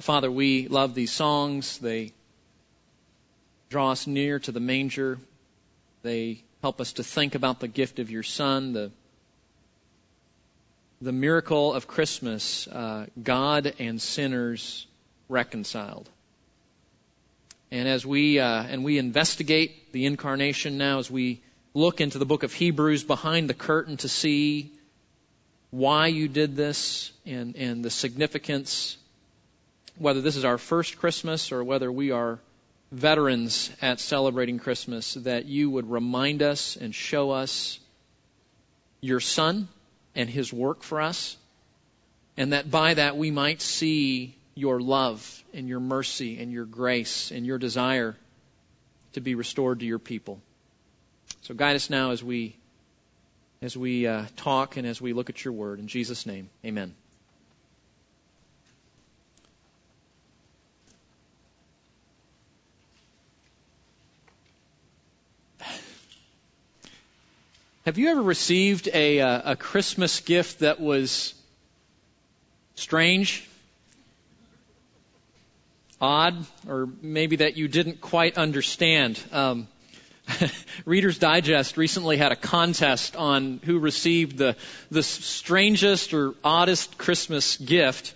Uh, Father, we love these songs. They draw us near to the manger. They help us to think about the gift of your Son, the the miracle of Christmas, uh, God and sinners reconciled. And as we uh, and we investigate the incarnation now, as we look into the book of Hebrews behind the curtain to see why you did this and and the significance, whether this is our first Christmas or whether we are veterans at celebrating Christmas, that you would remind us and show us your Son and His work for us, and that by that we might see your love and your mercy and your grace and your desire to be restored to your people. So guide us now as we as we uh, talk and as we look at your word. In Jesus' name, Amen. Have you ever received a, uh, a Christmas gift that was strange, odd, or maybe that you didn't quite understand? Um, Reader's Digest recently had a contest on who received the the strangest or oddest Christmas gift,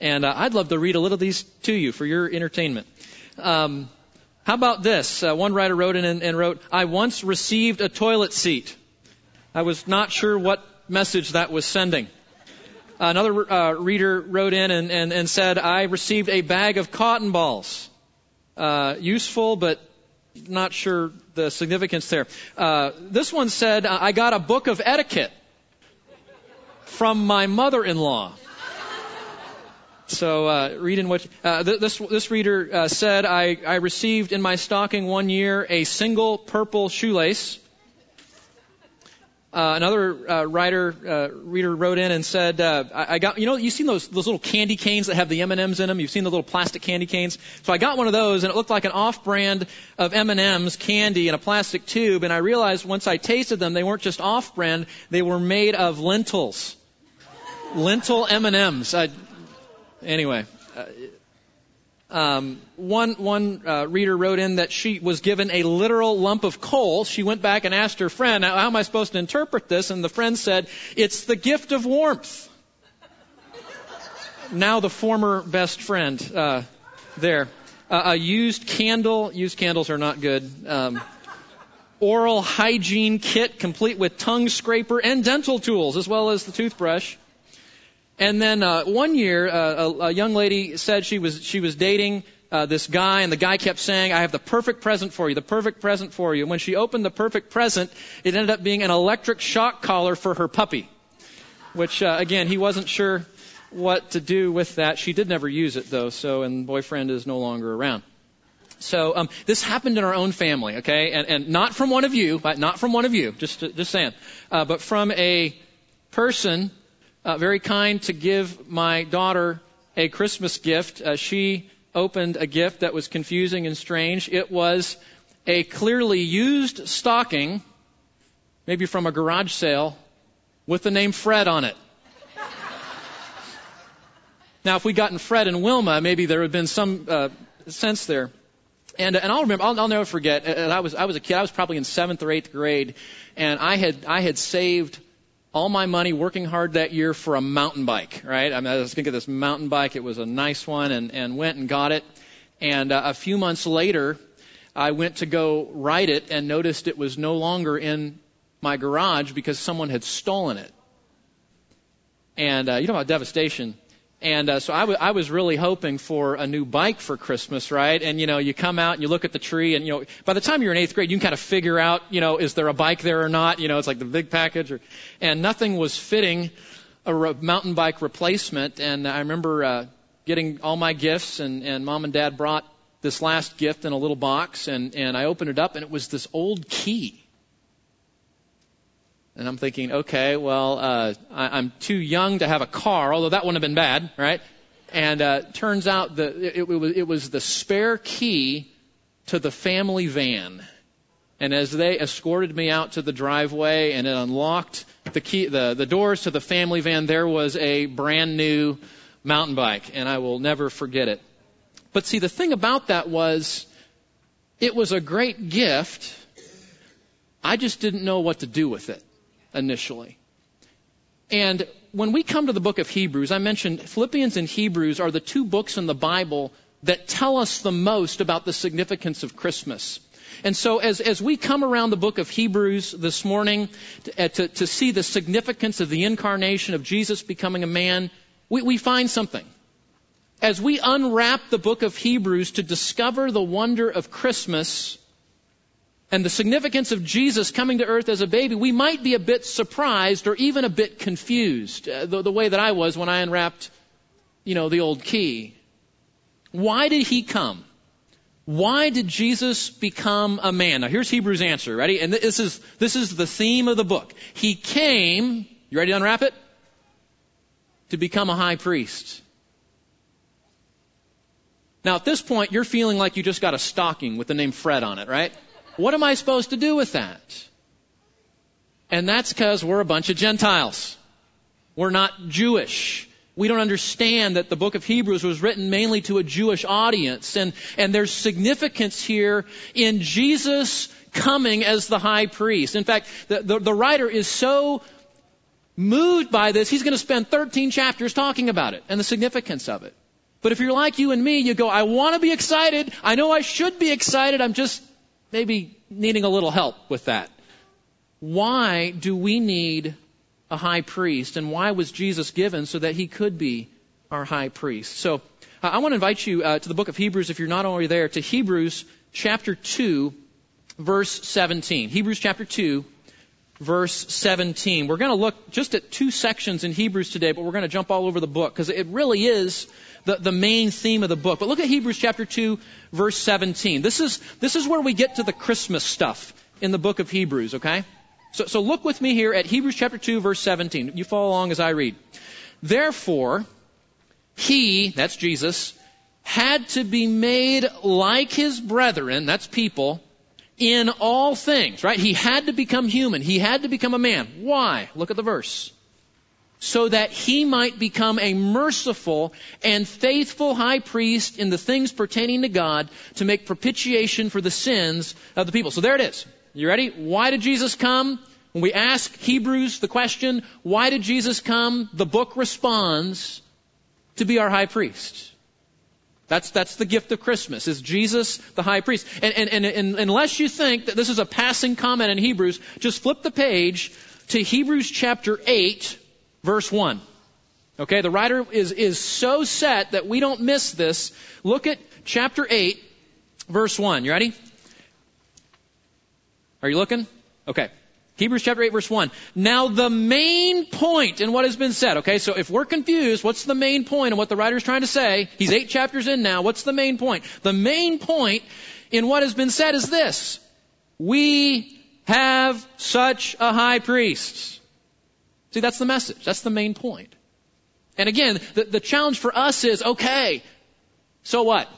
and uh, I'd love to read a little of these to you for your entertainment. Um, how about this? Uh, one writer wrote in and, and wrote, "I once received a toilet seat." I was not sure what message that was sending. Another uh, reader wrote in and, and, and, said, I received a bag of cotton balls. Uh, useful, but not sure the significance there. Uh, this one said, I got a book of etiquette from my mother-in-law. So, uh, read in what uh, this this reader uh, said. I, I received in my stocking one year a single purple shoelace uh, another uh, writer uh, reader wrote in and said, uh, I, I, got you know you've seen those those little candy canes that have the M and M's in them. You've seen the little plastic candy canes. So I got one of those, and it looked like an off-brand of M and M's candy in a plastic tube. And I realized once I tasted them, they weren't just off-brand; they were made of lentils, lentil M and M's. Anyway, uh, um, one one uh, reader wrote in that she was given a literal lump of coal. She went back and asked her friend, "How am I supposed to interpret this?" And the friend said, "It's the gift of warmth." now the former best friend uh, there. Uh, a used candle. Used candles are not good. Um, oral hygiene kit complete with tongue scraper and dental tools, as well as the toothbrush. And then uh, one year, uh, a, a young lady said she was she was dating uh, this guy, and the guy kept saying, "I have the perfect present for you, the perfect present for you." And when she opened the perfect present, it ended up being an electric shock collar for her puppy, which uh, again he wasn't sure what to do with that. She did never use it though, so and boyfriend is no longer around. So um, this happened in our own family, okay, and, and not from one of you, but not from one of you, just just saying, uh, but from a person uh, very kind to give my daughter a Christmas gift. Uh, she opened a gift that was confusing and strange. It was a clearly used stocking, maybe from a garage sale, with the name Fred on it. now, if we'd gotten Fred and Wilma, maybe there would have been some uh, sense there. And, and I'll remember, I'll, I'll never forget. Uh, I was, I was a kid. I was probably in seventh or eighth grade, and I had, I had saved all my money working hard that year for a mountain bike, right? I, mean, I was going to get this mountain bike. It was a nice one and, and went and got it. And uh, a few months later, I went to go ride it and noticed it was no longer in my garage because someone had stolen it. And uh, you know about devastation. And uh, so I, w- I was really hoping for a new bike for Christmas, right? And you know, you come out and you look at the tree, and you know, by the time you're in eighth grade, you can kind of figure out, you know, is there a bike there or not? You know, it's like the big package, or, and nothing was fitting a re- mountain bike replacement. And I remember uh, getting all my gifts, and, and mom and dad brought this last gift in a little box, and and I opened it up, and it was this old key. And I'm thinking, okay, well, uh, I, I'm too young to have a car, although that wouldn't have been bad, right? And uh, turns out that it, it, was, it was the spare key to the family van. And as they escorted me out to the driveway and it unlocked the key, the, the doors to the family van, there was a brand new mountain bike, and I will never forget it. But see, the thing about that was, it was a great gift. I just didn't know what to do with it initially. And when we come to the book of Hebrews, I mentioned Philippians and Hebrews are the two books in the Bible that tell us the most about the significance of Christmas. And so as, as we come around the book of Hebrews this morning to, uh, to, to see the significance of the incarnation of Jesus becoming a man, we, we find something. As we unwrap the book of Hebrews to discover the wonder of Christmas and the significance of Jesus coming to earth as a baby, we might be a bit surprised or even a bit confused, uh, the, the way that I was when I unwrapped, you know, the old key. Why did he come? Why did Jesus become a man? Now here's Hebrews' answer. Ready? And this is, this is the theme of the book. He came, you ready to unwrap it? To become a high priest. Now at this point, you're feeling like you just got a stocking with the name Fred on it, right? What am I supposed to do with that? And that's because we're a bunch of Gentiles. We're not Jewish we don't understand that the book of Hebrews was written mainly to a Jewish audience. And, and there's significance here in Jesus coming as the high priest. In fact, the, the, the writer is so moved by this, he's going to spend 13 chapters talking about it and the significance of it. But if you're like you and me, you go, I want to be excited. I know I should be excited. I'm just maybe needing a little help with that. Why do we need a high priest, and why was Jesus given so that he could be our high priest? So I want to invite you uh, to the book of Hebrews, if you're not already there, to Hebrews chapter 2, verse 17. Hebrews chapter 2, verse 17. We're going to look just at two sections in Hebrews today, but we're going to jump all over the book because it really is the, the main theme of the book. But look at Hebrews chapter 2, verse 17. This is, this is where we get to the Christmas stuff in the book of Hebrews, okay? So, so look with me here at Hebrews chapter 2 verse 17. You follow along as I read. Therefore, he, that's Jesus, had to be made like his brethren, that's people, in all things, right? He had to become human. He had to become a man. Why? Look at the verse. So that he might become a merciful and faithful high priest in the things pertaining to God to make propitiation for the sins of the people. So there it is. You ready? Why did Jesus come? When we ask Hebrews the question, why did Jesus come? The book responds to be our high priest. That's, that's the gift of Christmas, is Jesus the high priest. And, and, and, and unless you think that this is a passing comment in Hebrews, just flip the page to Hebrews chapter 8, verse 1. Okay, the writer is, is so set that we don't miss this. Look at chapter 8, verse 1. You ready? Are you looking? Okay. Hebrews chapter 8 verse 1. Now the main point in what has been said, okay, so if we're confused, what's the main point in what the writer is trying to say? He's eight chapters in now. What's the main point? The main point in what has been said is this. We have such a high priest. See, that's the message. That's the main point. And again, the, the challenge for us is, okay, so what?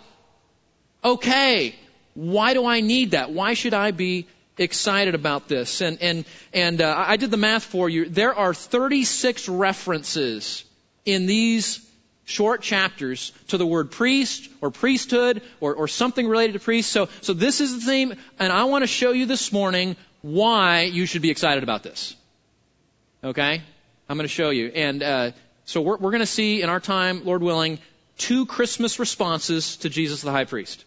Okay, why do I need that? Why should I be excited about this. And, and, and uh, I did the math for you. There are 36 references in these short chapters to the word priest or priesthood or, or something related to priest. So, so this is the theme, and I want to show you this morning why you should be excited about this. Okay? I'm going to show you. And uh, so we're, we're going to see in our time, Lord willing, two Christmas responses to Jesus the high priest.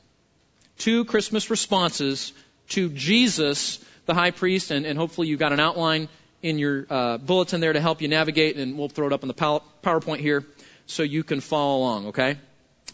Two Christmas responses to Jesus, the high priest, and, and hopefully you've got an outline in your uh, bulletin there to help you navigate, and we'll throw it up on the PowerPoint here so you can follow along, okay?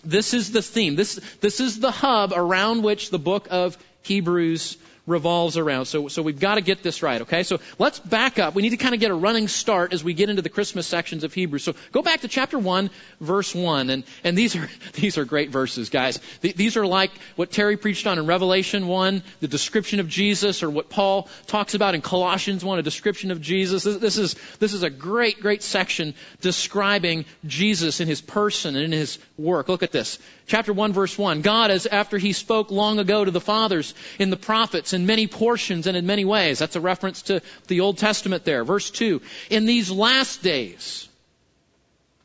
This is the theme. This, this is the hub around which the book of Hebrews revolves around. So, so we've got to get this right, okay? So let's back up. We need to kind of get a running start as we get into the Christmas sections of Hebrews. So go back to chapter 1, verse 1. And, and these are, these are great verses, guys. These are like what Terry preached on in Revelation 1, the description of Jesus, or what Paul talks about in Colossians 1, a description of Jesus. This, this is, this is a great, great section describing Jesus in his person and in his work. Look at this. Chapter 1 verse 1. God, as after he spoke long ago to the fathers in the prophets in many portions and in many ways. That's a reference to the Old Testament there. Verse 2. In these last days,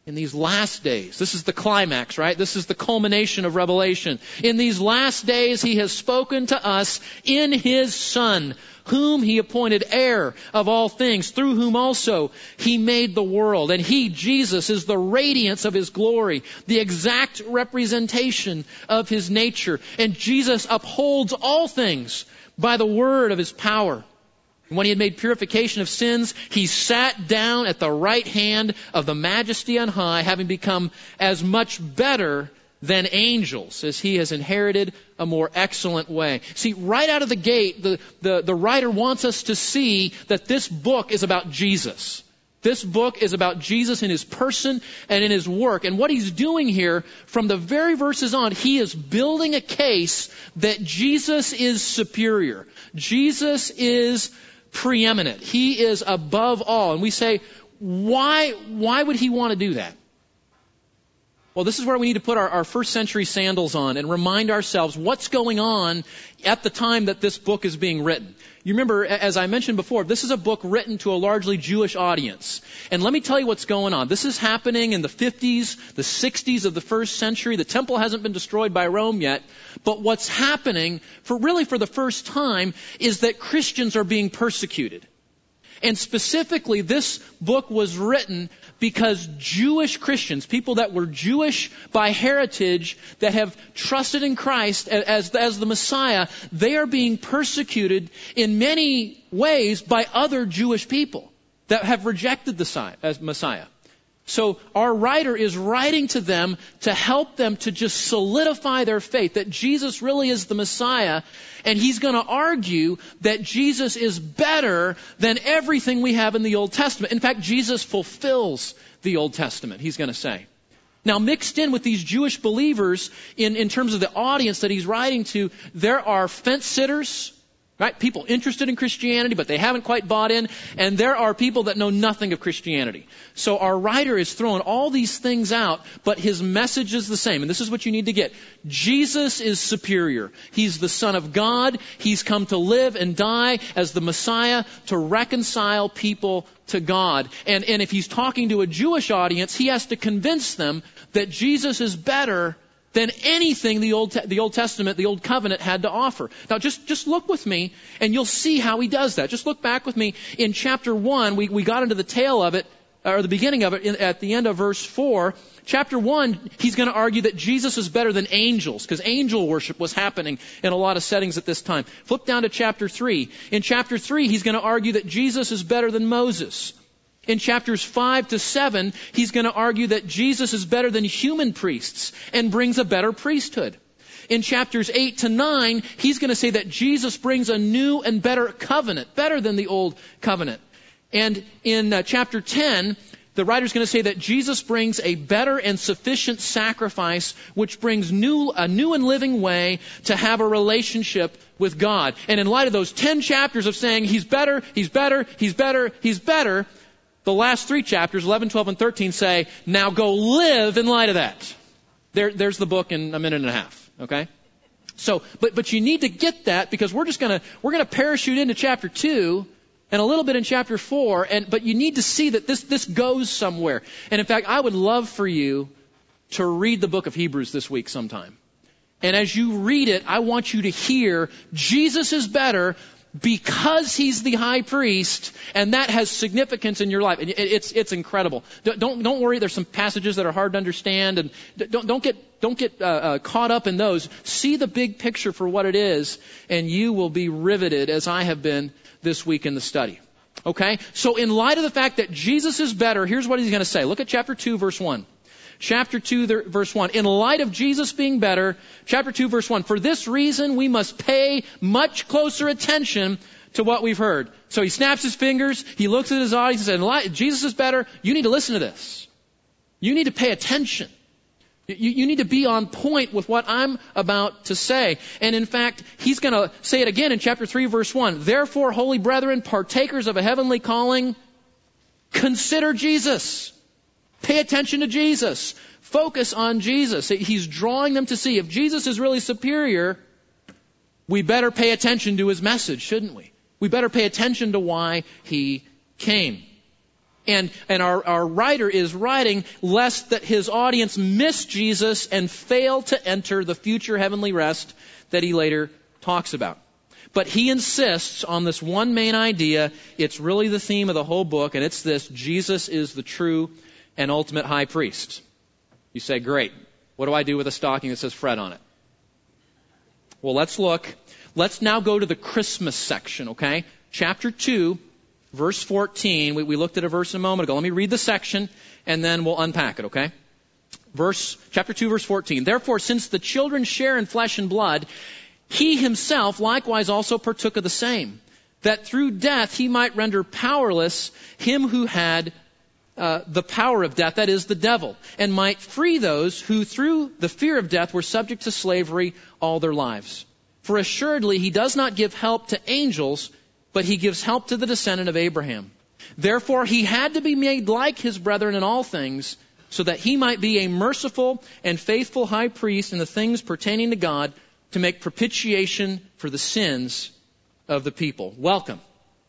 in these last days, this is the climax, right? This is the culmination of Revelation. In these last days, He has spoken to us in His Son, whom He appointed heir of all things, through whom also He made the world. And He, Jesus, is the radiance of His glory, the exact representation of His nature. And Jesus upholds all things by the word of His power. When he had made purification of sins, he sat down at the right hand of the majesty on high, having become as much better than angels, as he has inherited a more excellent way. See, right out of the gate, the, the, the writer wants us to see that this book is about Jesus. This book is about Jesus in his person and in his work. And what he's doing here, from the very verses on, he is building a case that Jesus is superior. Jesus is preeminent. He is above all. And we say, why, why would he want to do that? Well, this is where we need to put our, our, first century sandals on and remind ourselves what's going on at the time that this book is being written. You remember, as I mentioned before, this is a book written to a largely Jewish audience. And let me tell you what's going on. This is happening in the 50s, the 60s of the first century. The temple hasn't been destroyed by Rome yet. But what's happening, for really for the first time, is that Christians are being persecuted. And specifically, this book was written because Jewish Christians, people that were Jewish by heritage, that have trusted in Christ as, as the Messiah, they are being persecuted in many ways by other Jewish people that have rejected the Messiah. So our writer is writing to them to help them to just solidify their faith that Jesus really is the Messiah and he's going to argue that Jesus is better than everything we have in the Old Testament. In fact, Jesus fulfills the Old Testament, he's going to say. Now, mixed in with these Jewish believers in, in terms of the audience that he's writing to, there are fence sitters, Right? People interested in Christianity, but they haven't quite bought in. And there are people that know nothing of Christianity. So our writer is throwing all these things out, but his message is the same. And this is what you need to get. Jesus is superior. He's the Son of God. He's come to live and die as the Messiah to reconcile people to God. And, and if he's talking to a Jewish audience, he has to convince them that Jesus is better than anything the Old, the Old Testament, the Old Covenant had to offer. Now just, just look with me and you'll see how he does that. Just look back with me in chapter 1. We, we got into the tail of it, or the beginning of it in, at the end of verse 4. Chapter 1, he's going to argue that Jesus is better than angels, because angel worship was happening in a lot of settings at this time. Flip down to chapter 3. In chapter 3, he's going to argue that Jesus is better than Moses. In chapters 5 to 7, he's going to argue that Jesus is better than human priests and brings a better priesthood. In chapters 8 to 9, he's going to say that Jesus brings a new and better covenant, better than the old covenant. And in uh, chapter 10, the writer's going to say that Jesus brings a better and sufficient sacrifice, which brings new, a new and living way to have a relationship with God. And in light of those 10 chapters of saying, He's better, He's better, He's better, He's better, the last three chapters, 11, 12, and 13 say, now go live in light of that. There, there's the book in a minute and a half. Okay? So, but, but you need to get that because we're just gonna, we're gonna parachute into chapter 2 and a little bit in chapter 4 and, but you need to see that this, this goes somewhere. And in fact, I would love for you to read the book of Hebrews this week sometime. And as you read it, I want you to hear Jesus is better because he's the high priest, and that has significance in your life. And It's, it's incredible. Don't, don't worry, there's some passages that are hard to understand, and don't, don't get, don't get uh, uh, caught up in those. See the big picture for what it is, and you will be riveted, as I have been this week in the study. Okay? So in light of the fact that Jesus is better, here's what he's going to say. Look at chapter 2, verse 1 chapter 2 verse 1. In light of Jesus being better, chapter 2 verse 1. For this reason we must pay much closer attention to what we've heard. So he snaps his fingers, he looks at his audience and says, Jesus is better, you need to listen to this. You need to pay attention. You, you, need to be on point with what I'm about to say. And in fact, he's going to say it again in chapter 3 verse 1. Therefore, holy brethren, partakers of a heavenly calling, consider Jesus. Pay attention to Jesus. Focus on Jesus. He's drawing them to see if Jesus is really superior, we better pay attention to his message, shouldn't we? We better pay attention to why he came. And, and our, our writer is writing lest that his audience miss Jesus and fail to enter the future heavenly rest that he later talks about. But he insists on this one main idea. It's really the theme of the whole book, and it's this Jesus is the true and ultimate high priest. You say, great. What do I do with a stocking that says Fred on it? Well, let's look. Let's now go to the Christmas section, okay? Chapter 2, verse 14. We, we looked at a verse a moment ago. Let me read the section and then we'll unpack it, okay? Verse, chapter 2, verse 14. Therefore, since the children share in flesh and blood, he himself likewise also partook of the same, that through death he might render powerless him who had uh, the power of death, that is, the devil, and might free those who through the fear of death were subject to slavery all their lives. For assuredly he does not give help to angels, but he gives help to the descendant of Abraham. Therefore he had to be made like his brethren in all things, so that he might be a merciful and faithful high priest in the things pertaining to God to make propitiation for the sins of the people. Welcome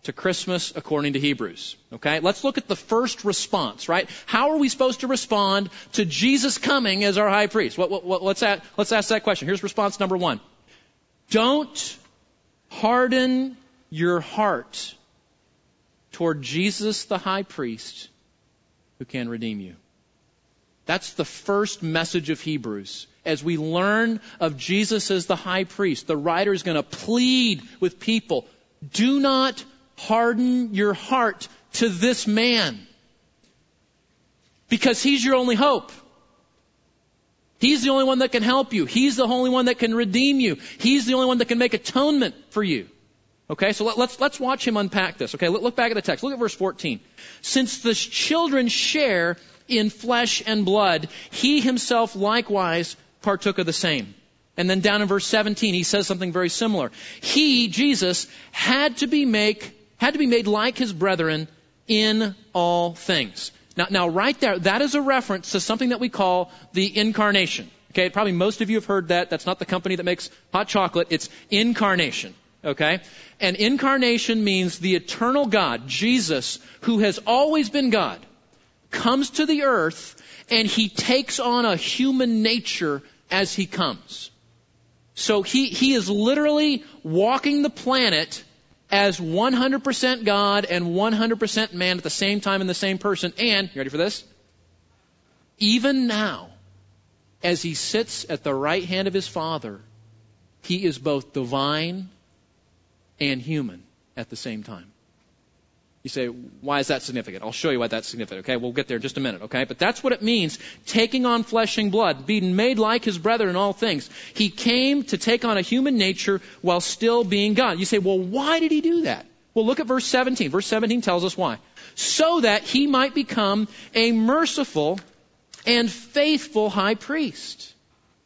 to Christmas according to Hebrews. Okay? Let's look at the first response, right? How are we supposed to respond to Jesus coming as our high priest? What, what, what, let's, ask, let's ask that question. Here's response number one. Don't harden your heart toward Jesus the high priest who can redeem you. That's the first message of Hebrews. As we learn of Jesus as the high priest, the writer is going to plead with people, do not harden your heart to this man. Because he's your only hope. He's the only one that can help you. He's the only one that can redeem you. He's the only one that can make atonement for you. Okay, so let, us let's, let's watch him unpack this. Okay, look back at the text. Look at verse 14. Since the children share in flesh and blood, he himself likewise partook of the same. And then down in verse 17, he says something very similar. He, Jesus, had to be make, had to be made like his brethren in all things. Now, now right there, that is a reference to something that we call the incarnation. Okay, probably most of you have heard that. That's not the company that makes hot chocolate. It's incarnation. Okay? And incarnation means the eternal God, Jesus, who has always been God, comes to the earth and he takes on a human nature as he comes. So he, he is literally walking the planet as 100% God and 100% man at the same time in the same person. And, you ready for this? Even now, as he sits at the right hand of his Father, he is both divine and human at the same time. You say, why is that significant? I'll show you why that's significant. Okay, we'll get there in just a minute. Okay, but that's what it means, taking on flesh and blood, being made like his brother in all things. He came to take on a human nature while still being God. You say, well, why did he do that? Well, look at verse 17. Verse 17 tells us why. So that he might become a merciful and faithful high priest.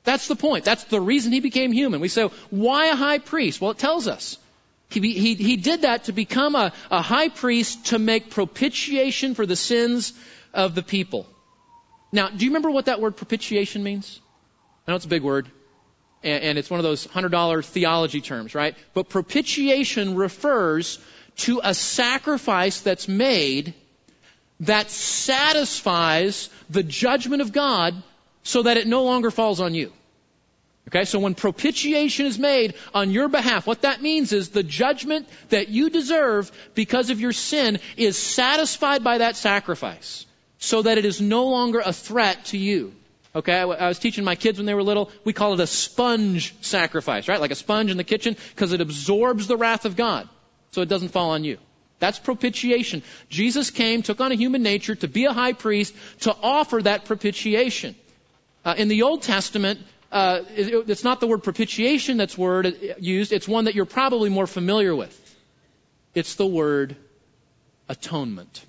That's the point. That's the reason he became human. We say, why a high priest? Well, it tells us. He, he, he did that to become a, a high priest to make propitiation for the sins of the people. Now, do you remember what that word propitiation means? I know it's a big word, and, and it's one of those $100 theology terms, right? But propitiation refers to a sacrifice that's made that satisfies the judgment of God so that it no longer falls on you. Okay, so when propitiation is made on your behalf, what that means is the judgment that you deserve because of your sin is satisfied by that sacrifice so that it is no longer a threat to you. Okay, I, was teaching my kids when they were little, we call it a sponge sacrifice, right? Like a sponge in the kitchen because it absorbs the wrath of God so it doesn't fall on you. That's propitiation. Jesus came, took on a human nature to be a high priest to offer that propitiation. Uh, in the Old Testament, uh, it's not the word propitiation that's word used. It's one that you're probably more familiar with. It's the word atonement.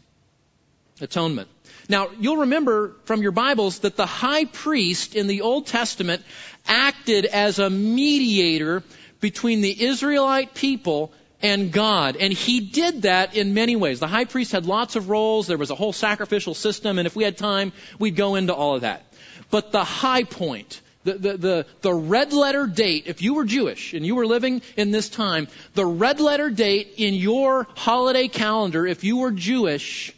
Atonement. Now, you'll remember from your Bibles that the high priest in the Old Testament acted as a mediator between the Israelite people and God. And he did that in many ways. The high priest had lots of roles. There was a whole sacrificial system. And if we had time, we'd go into all of that. But the high point, the, the, the, the red letter date, if you were Jewish and you were living in this time, the red letter date in your holiday calendar, if you were Jewish,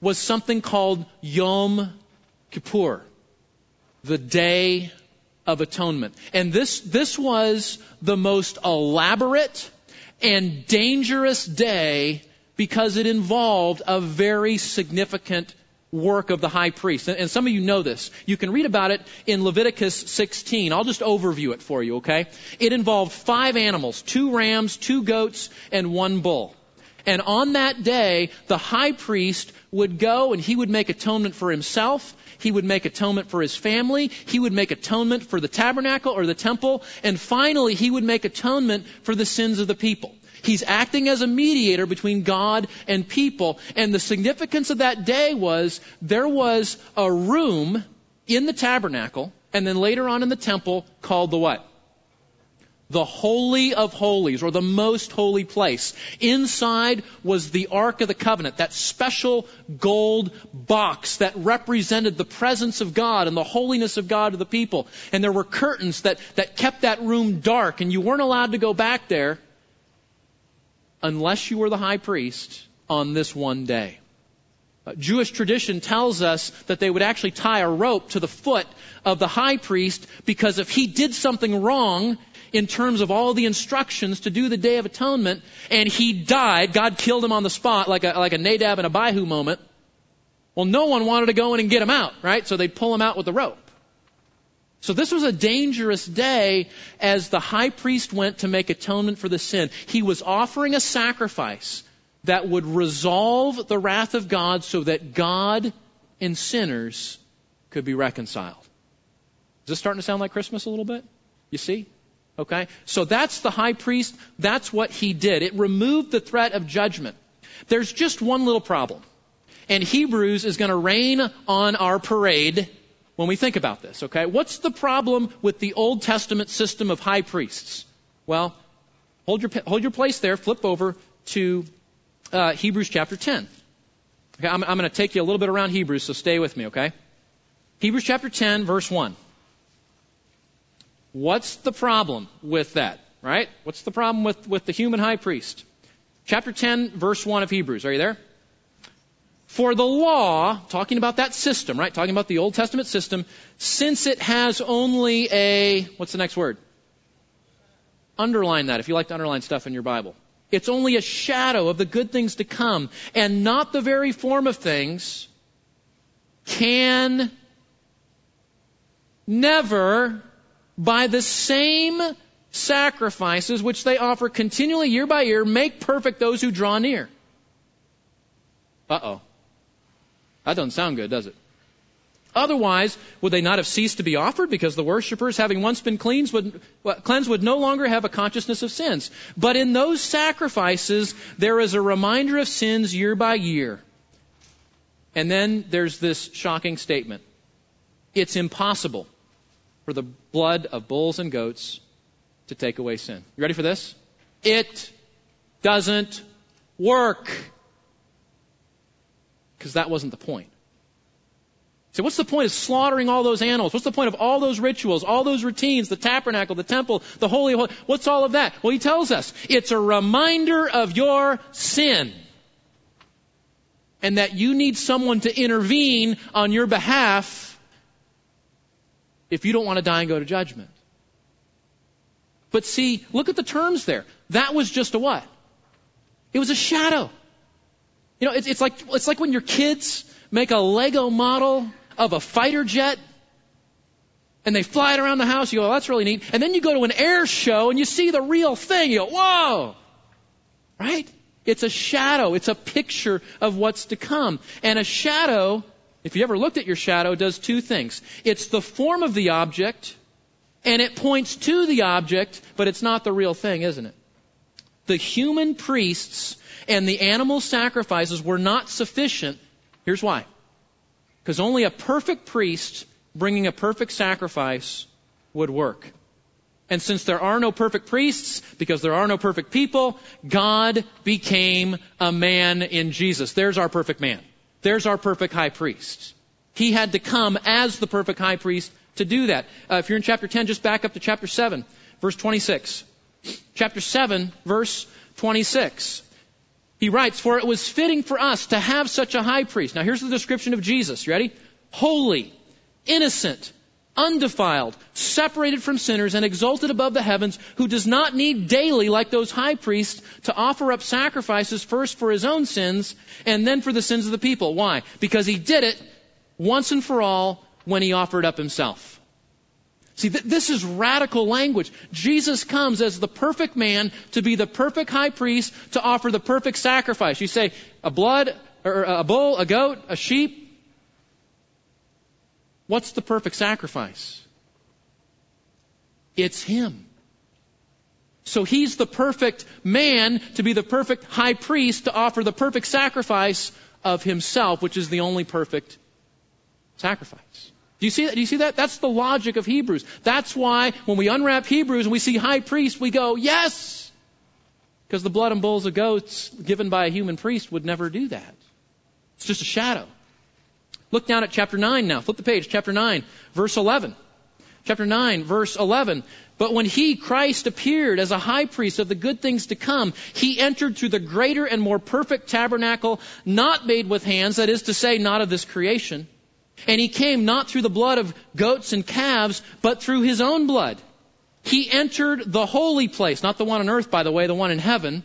was something called Yom Kippur, the Day of Atonement. And this, this was the most elaborate and dangerous day because it involved a very significant work of the high priest. And, some of you know this. You can read about it in Leviticus 16. I'll just overview it for you, okay? It involved five animals, two rams, two goats, and one bull. And on that day, the high priest would go and he would make atonement for himself. He would make atonement for his family. He would make atonement for the tabernacle or the temple. And finally, he would make atonement for the sins of the people. He's acting as a mediator between God and people. And the significance of that day was there was a room in the tabernacle and then later on in the temple called the what? the Holy of Holies, or the most holy place. Inside was the Ark of the Covenant, that special gold box that represented the presence of God and the holiness of God to the people. And there were curtains that, that kept that room dark, and you weren't allowed to go back there unless you were the high priest on this one day. Uh, Jewish tradition tells us that they would actually tie a rope to the foot of the high priest because if he did something wrong in terms of all the instructions to do the Day of Atonement and he died, God killed him on the spot like a, like a Nadab and Abihu moment, well, no one wanted to go in and get him out, right? So they'd pull him out with the rope. So this was a dangerous day as the high priest went to make atonement for the sin. He was offering a sacrifice that would resolve the wrath of God so that God and sinners could be reconciled. Is this starting to sound like Christmas a little bit? You see? Okay? So that's the high priest. That's what he did. It removed the threat of judgment. There's just one little problem. And Hebrews is going to rain on our parade when we think about this, okay? What's the problem with the Old Testament system of high priests? Well, hold your, hold your place there, flip over to uh, Hebrews chapter 10. Okay, I'm, I'm going to take you a little bit around Hebrews, so stay with me, okay? Hebrews chapter 10, verse 1. What's the problem with that, right? What's the problem with, with the human high priest? Chapter 10, verse 1 of Hebrews. Are you there? For the law, talking about that system, right? Talking about the Old Testament system, since it has only a, what's the next word? Underline that if you like to underline stuff in your Bible. It's only a shadow of the good things to come and not the very form of things, can never, by the same sacrifices which they offer continually year by year, make perfect those who draw near. Uh oh. That doesn't sound good, does it? Otherwise, would they not have ceased to be offered because the worshippers, having once been cleansed would, well, cleansed, would no longer have a consciousness of sins? But in those sacrifices, there is a reminder of sins year by year. And then there's this shocking statement. It's impossible for the blood of bulls and goats to take away sin. You ready for this? It doesn't work because that wasn't the point. So what's the point of slaughtering all those animals? What's the point of all those rituals, all those routines, the tabernacle, the temple, the holy, holy what's all of that? Well, he tells us it's a reminder of your sin. And that you need someone to intervene on your behalf if you don't want to die and go to judgment. But see, look at the terms there. That was just a what? It was a shadow. You know, it's, it's like, it's like when your kids make a Lego model of a fighter jet and they fly it around the house. You go, oh, that's really neat. And then you go to an air show and you see the real thing. You go, whoa! Right? It's a shadow. It's a picture of what's to come. And a shadow, if you ever looked at your shadow, does two things. It's the form of the object and it points to the object, but it's not the real thing, isn't it? The human priests and the animal sacrifices were not sufficient. Here's why. Because only a perfect priest bringing a perfect sacrifice would work. And since there are no perfect priests, because there are no perfect people, God became a man in Jesus. There's our perfect man. There's our perfect high priest. He had to come as the perfect high priest to do that. Uh, if you're in chapter 10, just back up to chapter 7, verse 26. Chapter 7, verse 26. He writes, For it was fitting for us to have such a high priest. Now here's the description of Jesus. Ready? Holy, innocent, undefiled, separated from sinners, and exalted above the heavens, who does not need daily, like those high priests, to offer up sacrifices first for his own sins and then for the sins of the people. Why? Because he did it once and for all when he offered up himself. See, th- this is radical language. Jesus comes as the perfect man to be the perfect high priest to offer the perfect sacrifice. You say, a blood, or a bull, a goat, a sheep, What's the perfect sacrifice? It's Him. So He's the perfect man to be the perfect high priest to offer the perfect sacrifice of Himself, which is the only perfect sacrifice. Do you see that? Do you see that? That's the logic of Hebrews. That's why when we unwrap Hebrews and we see high priest, we go, yes! Because the blood and bulls of goats given by a human priest would never do that. It's just a shadow. Look down at chapter 9 now. Flip the page. Chapter 9, verse 11. Chapter 9, verse 11. But when he, Christ, appeared as a high priest of the good things to come, he entered through the greater and more perfect tabernacle, not made with hands, that is to say, not of this creation. And he came not through the blood of goats and calves, but through his own blood. He entered the holy place, not the one on earth, by the way, the one in heaven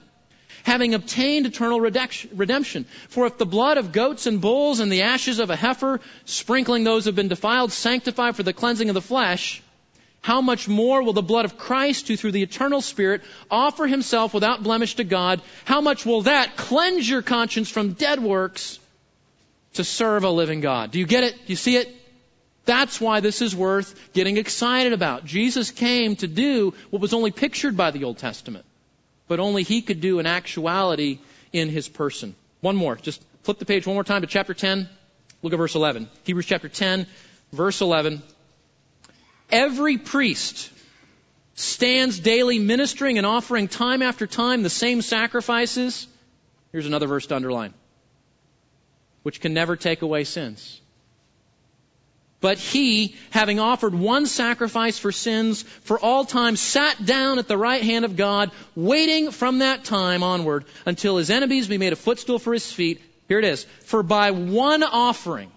having obtained eternal redemption. For if the blood of goats and bulls and the ashes of a heifer, sprinkling those who have been defiled, sanctify for the cleansing of the flesh, how much more will the blood of Christ, who through the eternal Spirit offer himself without blemish to God, how much will that cleanse your conscience from dead works to serve a living God? Do you get it? Do you see it? That's why this is worth getting excited about. Jesus came to do what was only pictured by the Old Testament but only he could do in actuality in his person. One more. Just flip the page one more time to chapter 10. Look at verse 11. Hebrews chapter 10, verse 11. Every priest stands daily ministering and offering time after time the same sacrifices. Here's another verse to underline, which can never take away sins. But he, having offered one sacrifice for sins for all time, sat down at the right hand of God, waiting from that time onward until his enemies be made a footstool for his feet. Here it is. For by one offering,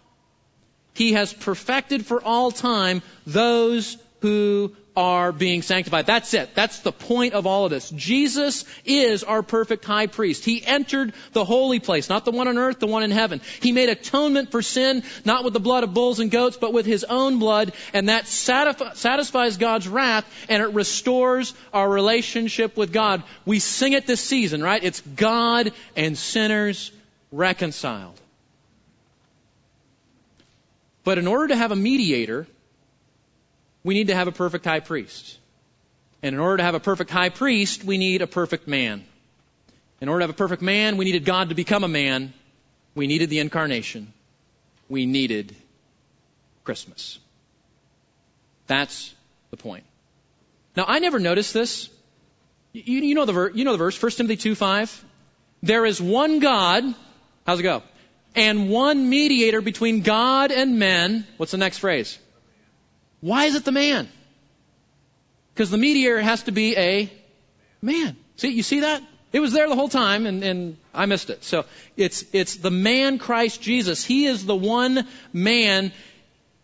he has perfected for all time those who are being sanctified. That's it. That's the point of all of this. Jesus is our perfect high priest. He entered the holy place, not the one on earth, the one in heaven. He made atonement for sin, not with the blood of bulls and goats, but with his own blood, and that satisfies God's wrath, and it restores our relationship with God. We sing it this season, right? It's God and sinners reconciled. But in order to have a mediator, we need to have a perfect high priest. And in order to have a perfect high priest, we need a perfect man. In order to have a perfect man, we needed God to become a man. We needed the incarnation. We needed Christmas. That's the point. Now, I never noticed this. You, you know the ver- you know the verse, 1 Timothy 2 5. There is one God. How's it go? And one mediator between God and men. What's the next phrase? Why is it the man? Because the mediator has to be a man. See, you see that? It was there the whole time and, and I missed it. So it's, it's the man Christ Jesus. He is the one man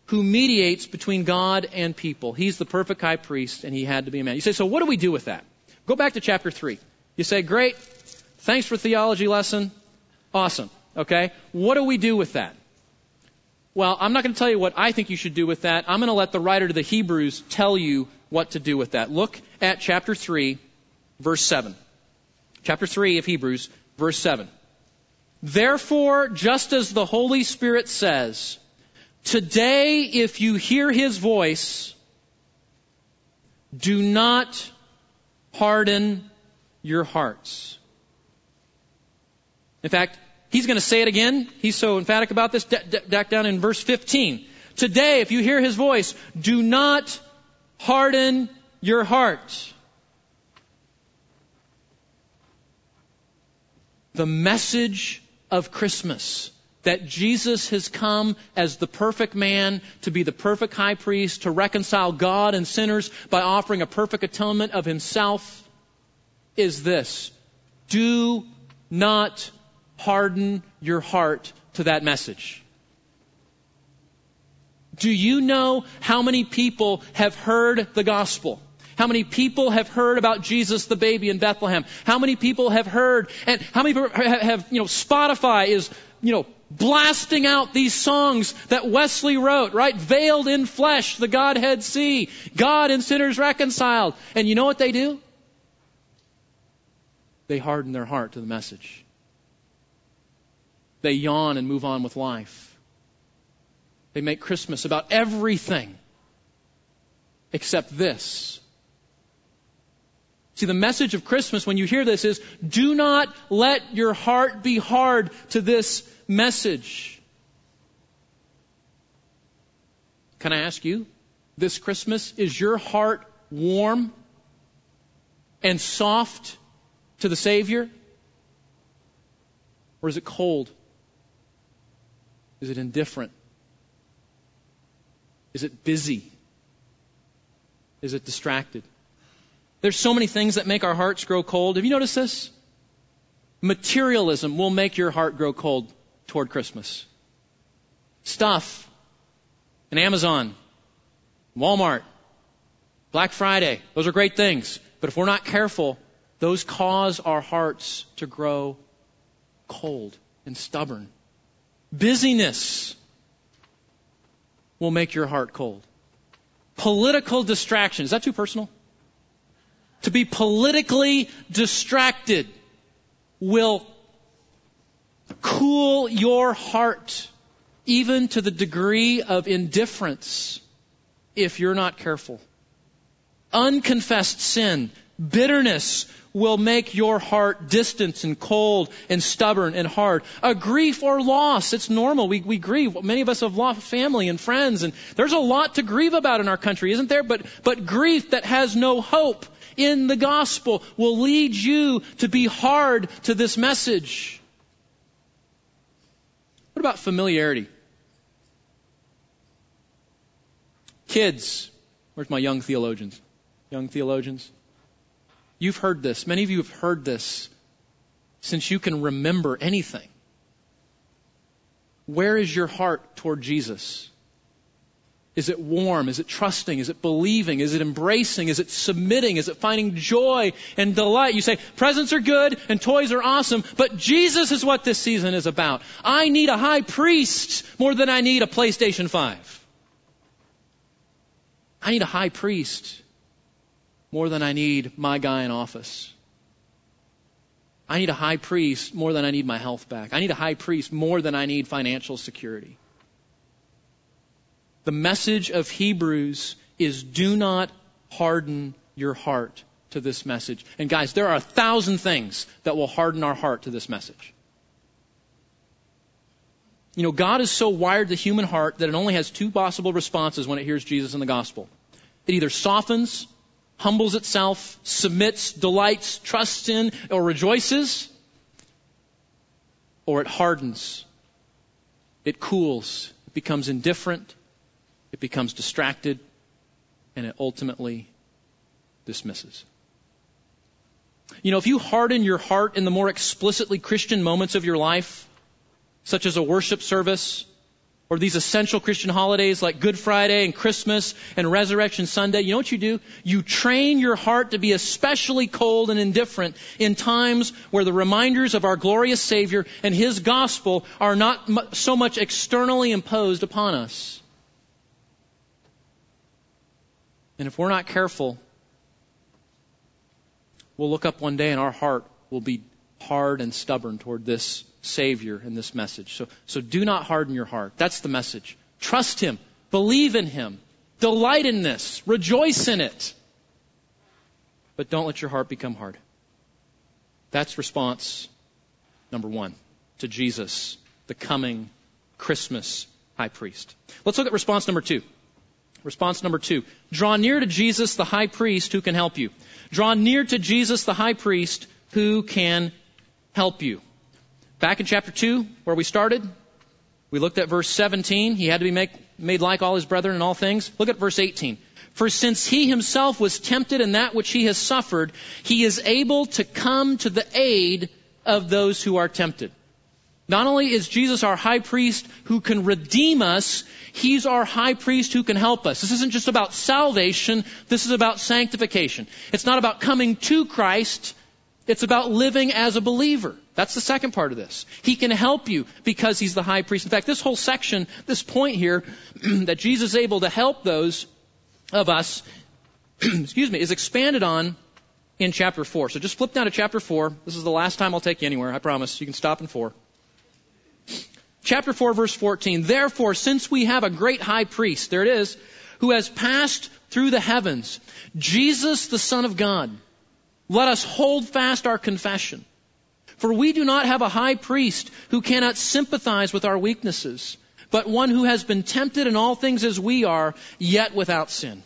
who mediates between God and people. He's the perfect high priest and he had to be a man. You say, so what do we do with that? Go back to chapter 3. You say, great. Thanks for theology lesson. Awesome. Okay. What do we do with that? Well, I'm not going to tell you what I think you should do with that. I'm going to let the writer to the Hebrews tell you what to do with that. Look at chapter 3, verse 7. Chapter 3 of Hebrews, verse 7. Therefore, just as the Holy Spirit says, today if you hear his voice, do not harden your hearts. In fact, He's going to say it again. He's so emphatic about this. Back down in verse 15. Today, if you hear his voice, do not harden your heart. The message of Christmas that Jesus has come as the perfect man to be the perfect high priest to reconcile God and sinners by offering a perfect atonement of himself is this. Do not harden your heart to that message. Do you know how many people have heard the gospel? How many people have heard about Jesus the baby in Bethlehem? How many people have heard and how many people have, you know, Spotify is, you know, blasting out these songs that Wesley wrote, right? Veiled in flesh, the Godhead see. God and sinners reconciled. And you know what they do? They harden their heart to the message. They yawn and move on with life. They make Christmas about everything except this. See, the message of Christmas when you hear this is do not let your heart be hard to this message. Can I ask you, this Christmas, is your heart warm and soft to the Savior? Or is it cold? Is it indifferent? Is it busy? Is it distracted? There's so many things that make our hearts grow cold. Have you noticed this? Materialism will make your heart grow cold toward Christmas. Stuff. And Amazon. Walmart. Black Friday. Those are great things. But if we're not careful, those cause our hearts to grow cold and stubborn. Busyness will make your heart cold. Political distraction. Is that too personal? To be politically distracted will cool your heart even to the degree of indifference if you're not careful. Unconfessed sin, bitterness will make your heart distant and cold and stubborn and hard. A grief or loss, it's normal. We, we grieve. Many of us have lost family and friends, and there's a lot to grieve about in our country, isn't there? But, but grief that has no hope in the gospel will lead you to be hard to this message. What about familiarity? Kids, where's my young theologians? Young theologians? You've heard this. Many of you have heard this since you can remember anything. Where is your heart toward Jesus? Is it warm? Is it trusting? Is it believing? Is it embracing? Is it submitting? Is it finding joy and delight? You say, presents are good and toys are awesome, but Jesus is what this season is about. I need a high priest more than I need a PlayStation 5. I need a high priest more than I need my guy in office. I need a high priest more than I need my health back. I need a high priest more than I need financial security. The message of Hebrews is do not harden your heart to this message. And guys, there are a thousand things that will harden our heart to this message. You know, God has so wired the human heart that it only has two possible responses when it hears Jesus in the gospel. It either softens humbles itself, submits, delights, trusts in, or rejoices, or it hardens, it cools, it becomes indifferent, it becomes distracted, and it ultimately dismisses. You know, if you harden your heart in the more explicitly Christian moments of your life, such as a worship service, or these essential Christian holidays like Good Friday and Christmas and Resurrection Sunday, you know what you do? You train your heart to be especially cold and indifferent in times where the reminders of our glorious Savior and His gospel are not so much externally imposed upon us. And if we're not careful, we'll look up one day and our heart will be hard and stubborn toward this Savior in this message. So, so do not harden your heart. That's the message. Trust Him. Believe in Him. Delight in this. Rejoice in it. But don't let your heart become hard. That's response number one to Jesus, the coming Christmas high priest. Let's look at response number two. Response number two. Draw near to Jesus, the high priest, who can help you. Draw near to Jesus, the high priest, who can help you. Back in chapter 2, where we started, we looked at verse 17. He had to be make, made like all his brethren in all things. Look at verse 18. For since he himself was tempted in that which he has suffered, he is able to come to the aid of those who are tempted. Not only is Jesus our high priest who can redeem us, he's our high priest who can help us. This isn't just about salvation, this is about sanctification. It's not about coming to Christ, it's about living as a believer. That's the second part of this. He can help you because he's the high priest. In fact, this whole section, this point here, that Jesus is able to help those of us, excuse me, is expanded on in chapter 4. So just flip down to chapter 4. This is the last time I'll take you anywhere, I promise. You can stop in 4. Chapter 4 verse 14. Therefore, since we have a great high priest, there it is, who has passed through the heavens, Jesus the Son of God, let us hold fast our confession. For we do not have a high priest who cannot sympathize with our weaknesses, but one who has been tempted in all things as we are, yet without sin.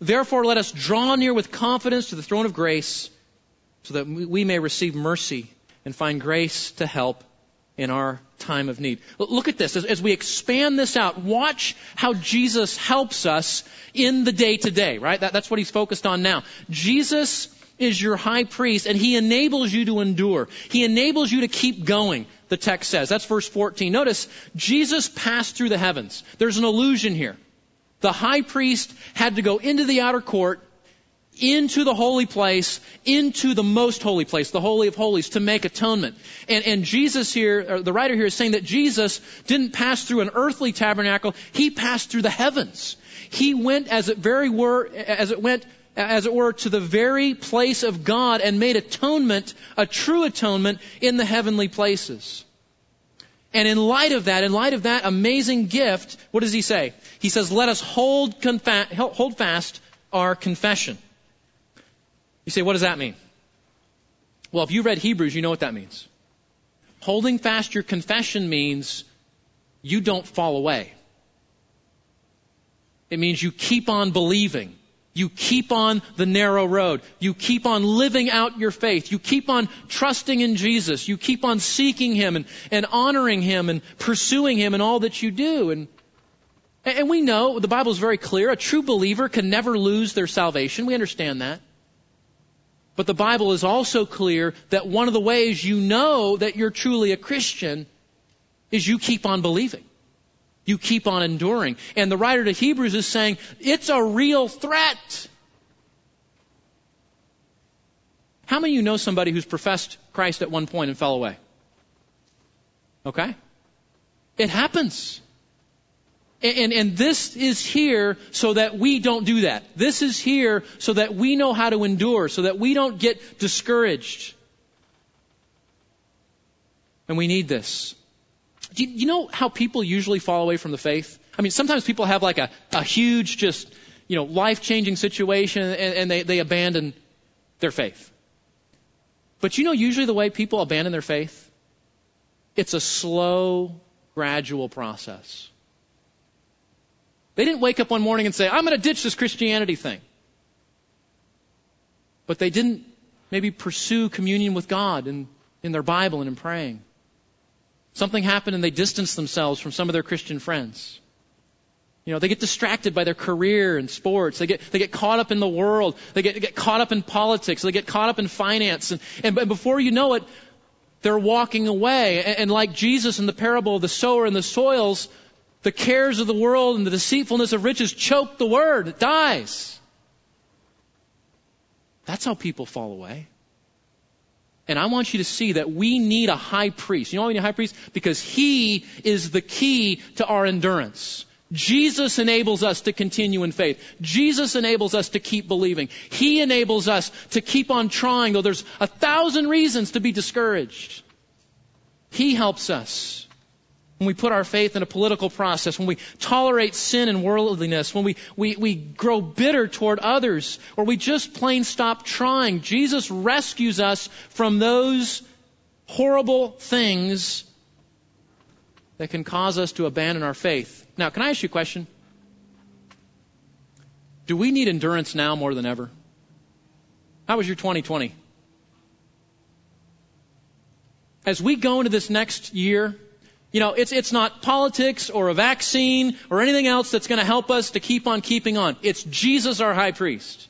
Therefore, let us draw near with confidence to the throne of grace, so that we may receive mercy and find grace to help in our time of need. Look at this. As, we expand this out, watch how Jesus helps us in the day to day, right? That, that's what he's focused on now. Jesus is your high priest and he enables you to endure. He enables you to keep going, the text says. That's verse 14. Notice, Jesus passed through the heavens. There's an illusion here. The high priest had to go into the outer court into the holy place, into the most holy place, the Holy of Holies, to make atonement. And, and Jesus here, the writer here is saying that Jesus didn't pass through an earthly tabernacle, he passed through the heavens. He went as it very were, as it went, as it were, to the very place of God and made atonement, a true atonement, in the heavenly places. And in light of that, in light of that amazing gift, what does he say? He says, let us hold, confa- hold fast our confession. You say, what does that mean? Well, if you read Hebrews, you know what that means. Holding fast your confession means you don't fall away. It means you keep on believing. You keep on the narrow road. You keep on living out your faith. You keep on trusting in Jesus. You keep on seeking Him and, and honoring Him and pursuing Him in all that you do. And, and we know, the Bible is very clear, a true believer can never lose their salvation. We understand that. But the Bible is also clear that one of the ways you know that you're truly a Christian is you keep on believing. You keep on enduring. And the writer to Hebrews is saying, it's a real threat. How many of you know somebody who's professed Christ at one point and fell away? Okay? It happens. And, and, this is here so that we don't do that. This is here so that we know how to endure, so that we don't get discouraged. And we need this. Do you, you know how people usually fall away from the faith? I mean, sometimes people have like a, a huge, just, you know, life changing situation and, and they, they abandon their faith. But you know usually the way people abandon their faith? It's a slow, gradual process. They didn't wake up one morning and say, I'm going to ditch this Christianity thing. But they didn't maybe pursue communion with God in, in their Bible and in praying. Something happened and they distanced themselves from some of their Christian friends. You know, they get distracted by their career and sports. They get, they get caught up in the world. They get, get caught up in politics. They get caught up in finance. And, and, and before you know it, they're walking away. And, and like Jesus in the parable of the sower and the soils, the cares of the world and the deceitfulness of riches choke the word. It dies. That's how people fall away. And I want you to see that we need a high priest. You know why we need a high priest? Because he is the key to our endurance. Jesus enables us to continue in faith. Jesus enables us to keep believing. He enables us to keep on trying, though there's a thousand reasons to be discouraged. He helps us when we put our faith in a political process, when we tolerate sin and worldliness, when we, we, we grow bitter toward others, or we just plain stop trying, Jesus rescues us from those horrible things that can cause us to abandon our faith. Now, can I ask you a question? Do we need endurance now more than ever? How was your 2020? As we go into this next year, you know, it's, it's not politics or a vaccine or anything else that's going to help us to keep on keeping on. It's Jesus, our high priest.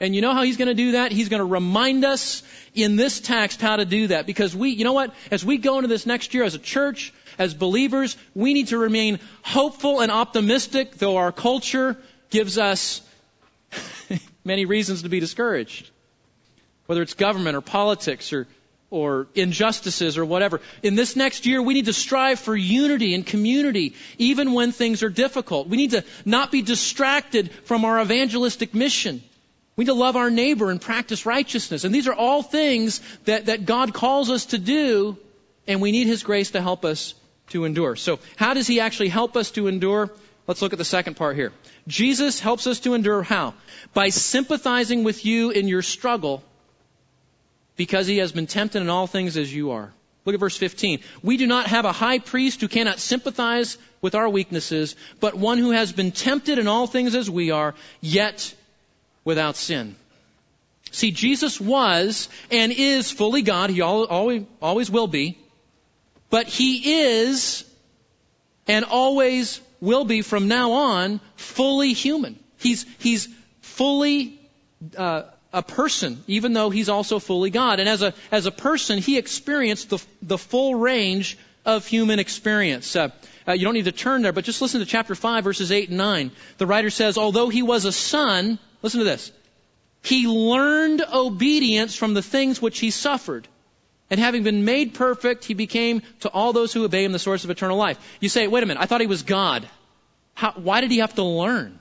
And you know how he's going to do that? He's going to remind us in this text how to do that. Because we, you know what? As we go into this next year as a church, as believers, we need to remain hopeful and optimistic, though our culture gives us many reasons to be discouraged. Whether it's government or politics or, or injustices or whatever. In this next year, we need to strive for unity and community, even when things are difficult. We need to not be distracted from our evangelistic mission. We need to love our neighbor and practice righteousness. And these are all things that, that God calls us to do, and we need His grace to help us to endure. So, how does He actually help us to endure? Let's look at the second part here. Jesus helps us to endure how? By sympathizing with you in your struggle because He has been tempted in all things as you are. Look at verse 15. We do not have a high priest who cannot sympathize with our weaknesses, but one who has been tempted in all things as we are, yet without sin. See, Jesus was and is fully God. He always, will be. But He is and always will be from now on fully human. He's, he's fully uh, a person, even though He's also fully God. And as a, as a person, He experienced the, the full range of human experience. Uh, uh, you don't need to turn there, but just listen to chapter 5, verses 8 and 9. The writer says, Although He was a son, Listen to this. He learned obedience from the things which he suffered. And having been made perfect, he became to all those who obey him the source of eternal life. You say, wait a minute, I thought he was God. How, why did he have to learn?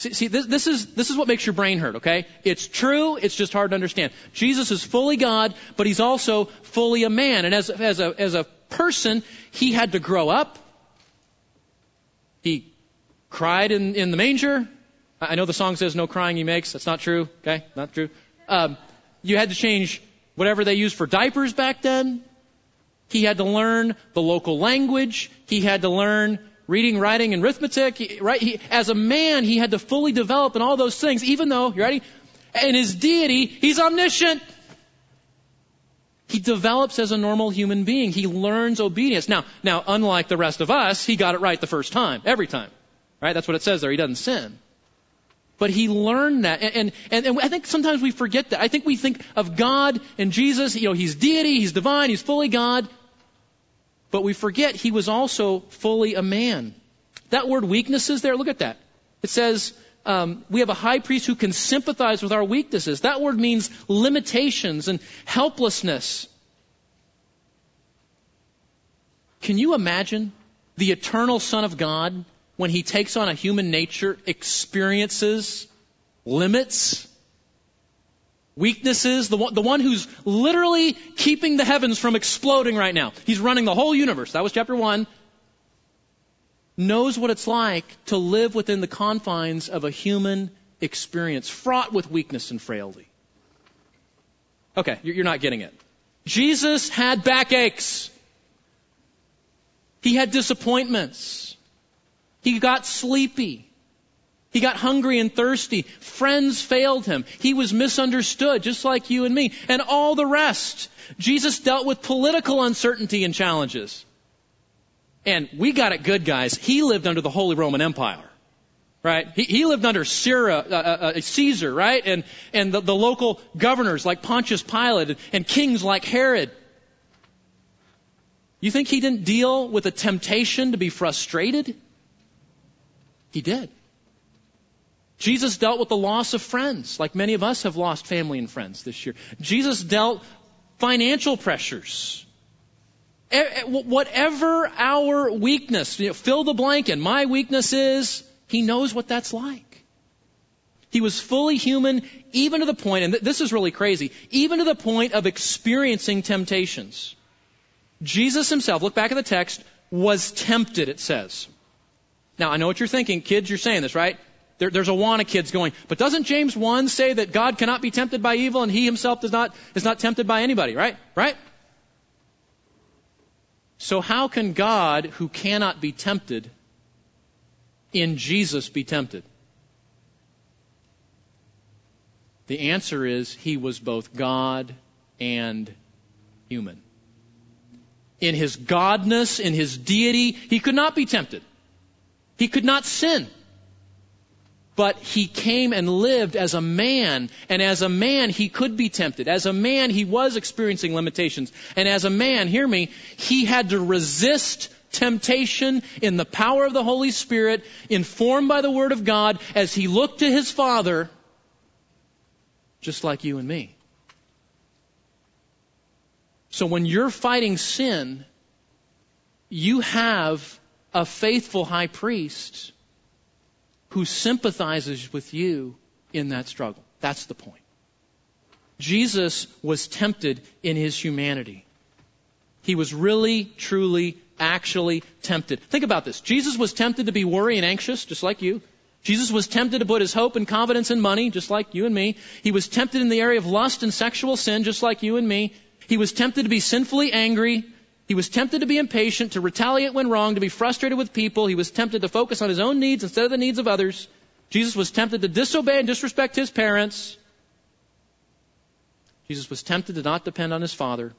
See, see this, this, is, this is what makes your brain hurt, okay? It's true, it's just hard to understand. Jesus is fully God, but he's also fully a man. And as, as, a, as a person, he had to grow up. He cried in, in the manger. I know the song says no crying he makes. That's not true. Okay, not true. Um, you had to change whatever they used for diapers back then. He had to learn the local language. He had to learn reading, writing, and arithmetic. Right? He, as a man, he had to fully develop in all those things. Even though you ready? In his deity, he's omniscient. He develops as a normal human being. He learns obedience. Now, now, unlike the rest of us, he got it right the first time, every time. Right? That's what it says there. He doesn't sin. But he learned that. And, and, and I think sometimes we forget that. I think we think of God and Jesus, you know, he's deity, he's divine, he's fully God. But we forget he was also fully a man. That word weaknesses there, look at that. It says, um, we have a high priest who can sympathize with our weaknesses. That word means limitations and helplessness. Can you imagine the eternal Son of God when he takes on a human nature, experiences limits, weaknesses, the one, the one who's literally keeping the heavens from exploding right now. He's running the whole universe. That was chapter one. Knows what it's like to live within the confines of a human experience, fraught with weakness and frailty. Okay, you're not getting it. Jesus had backaches. He had disappointments. He got sleepy. He got hungry and thirsty. Friends failed him. He was misunderstood, just like you and me, and all the rest. Jesus dealt with political uncertainty and challenges. And we got it good, guys. He lived under the Holy Roman Empire. Right? He, he lived under Syria, uh, uh, uh, Caesar, right? And, and the, the local governors like Pontius Pilate and, and kings like Herod. You think he didn't deal with a temptation to be frustrated? He did. Jesus dealt with the loss of friends, like many of us have lost family and friends this year. Jesus dealt financial pressures. Whatever our weakness, you know, fill the blank in. My weakness is, he knows what that's like. He was fully human, even to the point, and this is really crazy, even to the point of experiencing temptations. Jesus himself, look back at the text, was tempted, it says. Now, I know what you're thinking. Kids, you're saying this, right? There, there's of kids going, but doesn't James 1 say that God cannot be tempted by evil and he himself does not, is not tempted by anybody, right? Right? So how can God, who cannot be tempted, in Jesus be tempted? The answer is he was both God and human. In his godness, in his deity, he could not be tempted. He could not sin. But he came and lived as a man, and as a man he could be tempted. As a man he was experiencing limitations, and as a man, hear me, he had to resist temptation in the power of the Holy Spirit, informed by the Word of God, as he looked to his Father, just like you and me. So when you're fighting sin, you have a faithful high priest who sympathizes with you in that struggle. That's the point. Jesus was tempted in his humanity. He was really, truly, actually tempted. Think about this. Jesus was tempted to be worried and anxious, just like you. Jesus was tempted to put his hope and confidence in money, just like you and me. He was tempted in the area of lust and sexual sin, just like you and me. He was tempted to be sinfully angry. He was tempted to be impatient, to retaliate when wrong, to be frustrated with people. He was tempted to focus on his own needs instead of the needs of others. Jesus was tempted to disobey and disrespect his parents. Jesus was tempted to not depend on his Father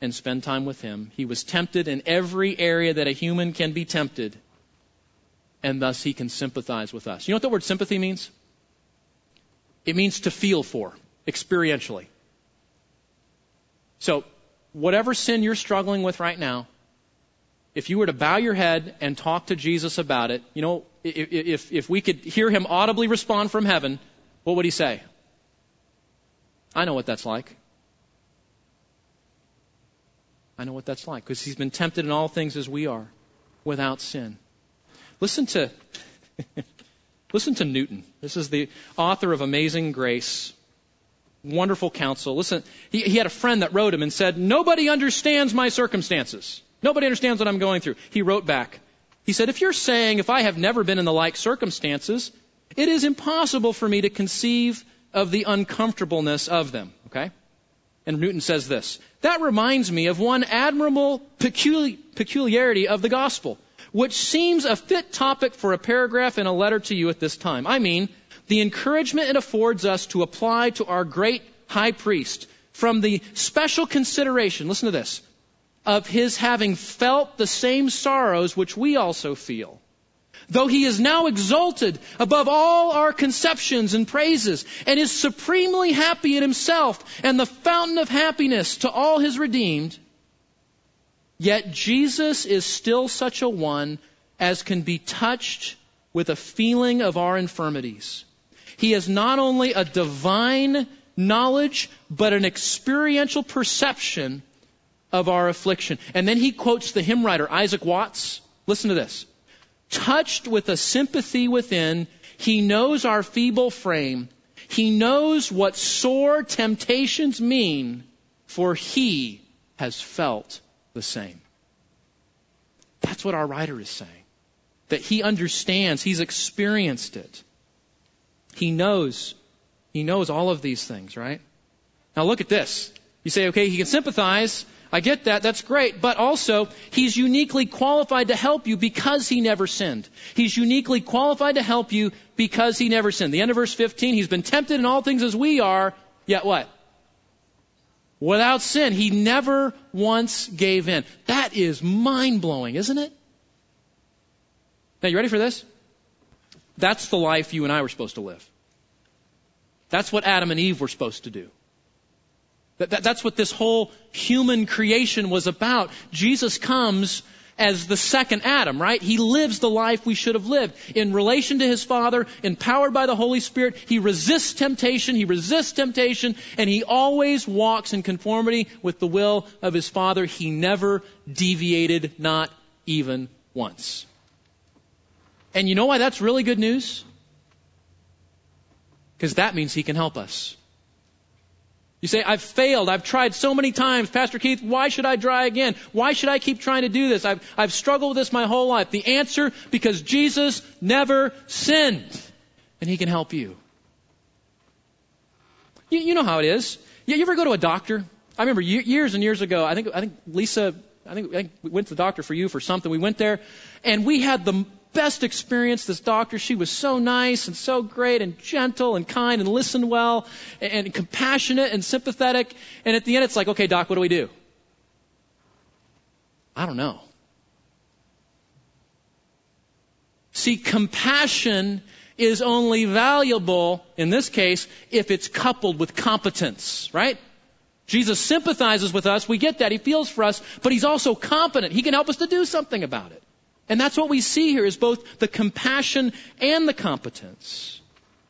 and spend time with him. He was tempted in every area that a human can be tempted, and thus he can sympathize with us. You know what the word sympathy means? It means to feel for, experientially. So, whatever sin you're struggling with right now, if you were to bow your head and talk to Jesus about it, you know, if, if, we could hear him audibly respond from heaven, what would he say? I know what that's like. I know what that's like because he's been tempted in all things as we are without sin. Listen to, listen to Newton. This is the author of Amazing Grace wonderful counsel. Listen, he, he had a friend that wrote him and said, Nobody understands my circumstances. Nobody understands what I'm going through. He wrote back. He said, If you're saying, if I have never been in the like circumstances, it is impossible for me to conceive of the uncomfortableness of them. Okay? And Newton says this That reminds me of one admirable peculi- peculiarity of the gospel, which seems a fit topic for a paragraph in a letter to you at this time. I mean, the encouragement it affords us to apply to our great high priest from the special consideration, listen to this, of his having felt the same sorrows which we also feel. Though he is now exalted above all our conceptions and praises, and is supremely happy in himself, and the fountain of happiness to all his redeemed, yet Jesus is still such a one as can be touched with a feeling of our infirmities he has not only a divine knowledge, but an experiential perception of our affliction. And then he quotes the hymn writer, Isaac Watts. Listen to this. Touched with a sympathy within, he knows our feeble frame. He knows what sore temptations mean, for he has felt the same. That's what our writer is saying. That he understands, he's experienced it. He knows. He knows all of these things, right? Now look at this. You say, okay, he can sympathize. I get that. That's great. But also, he's uniquely qualified to help you because he never sinned. He's uniquely qualified to help you because he never sinned. The end of verse 15, he's been tempted in all things as we are, yet what? Without sin. He never once gave in. That is mind blowing, isn't it? Now, you ready for this? That's the life you and I were supposed to live. That's what Adam and Eve were supposed to do. That, that, that's what this whole human creation was about. Jesus comes as the second Adam, right? He lives the life we should have lived. In relation to his Father, empowered by the Holy Spirit, he resists temptation, he resists temptation, and he always walks in conformity with the will of his Father. He never deviated, not even once. And you know why that's really good news? Because that means He can help us. You say, I've failed. I've tried so many times. Pastor Keith, why should I try again? Why should I keep trying to do this? I've, I've struggled with this my whole life. The answer, because Jesus never sinned. And He can help you. You, you know how it is. You, you ever go to a doctor? I remember years and years ago, I think, I think Lisa, I think, I think we went to the doctor for you for something. We went there and we had the best experience. This doctor, she was so nice and so great and gentle and kind and listened well and, and compassionate and sympathetic. And at the end, it's like, okay, doc, what do we do? I don't know. See, compassion is only valuable, in this case, if it's coupled with competence, right? Jesus sympathizes with us. We get that. He feels for us, but he's also competent. He can help us to do something about it. And that's what we see here is both the compassion and the competence.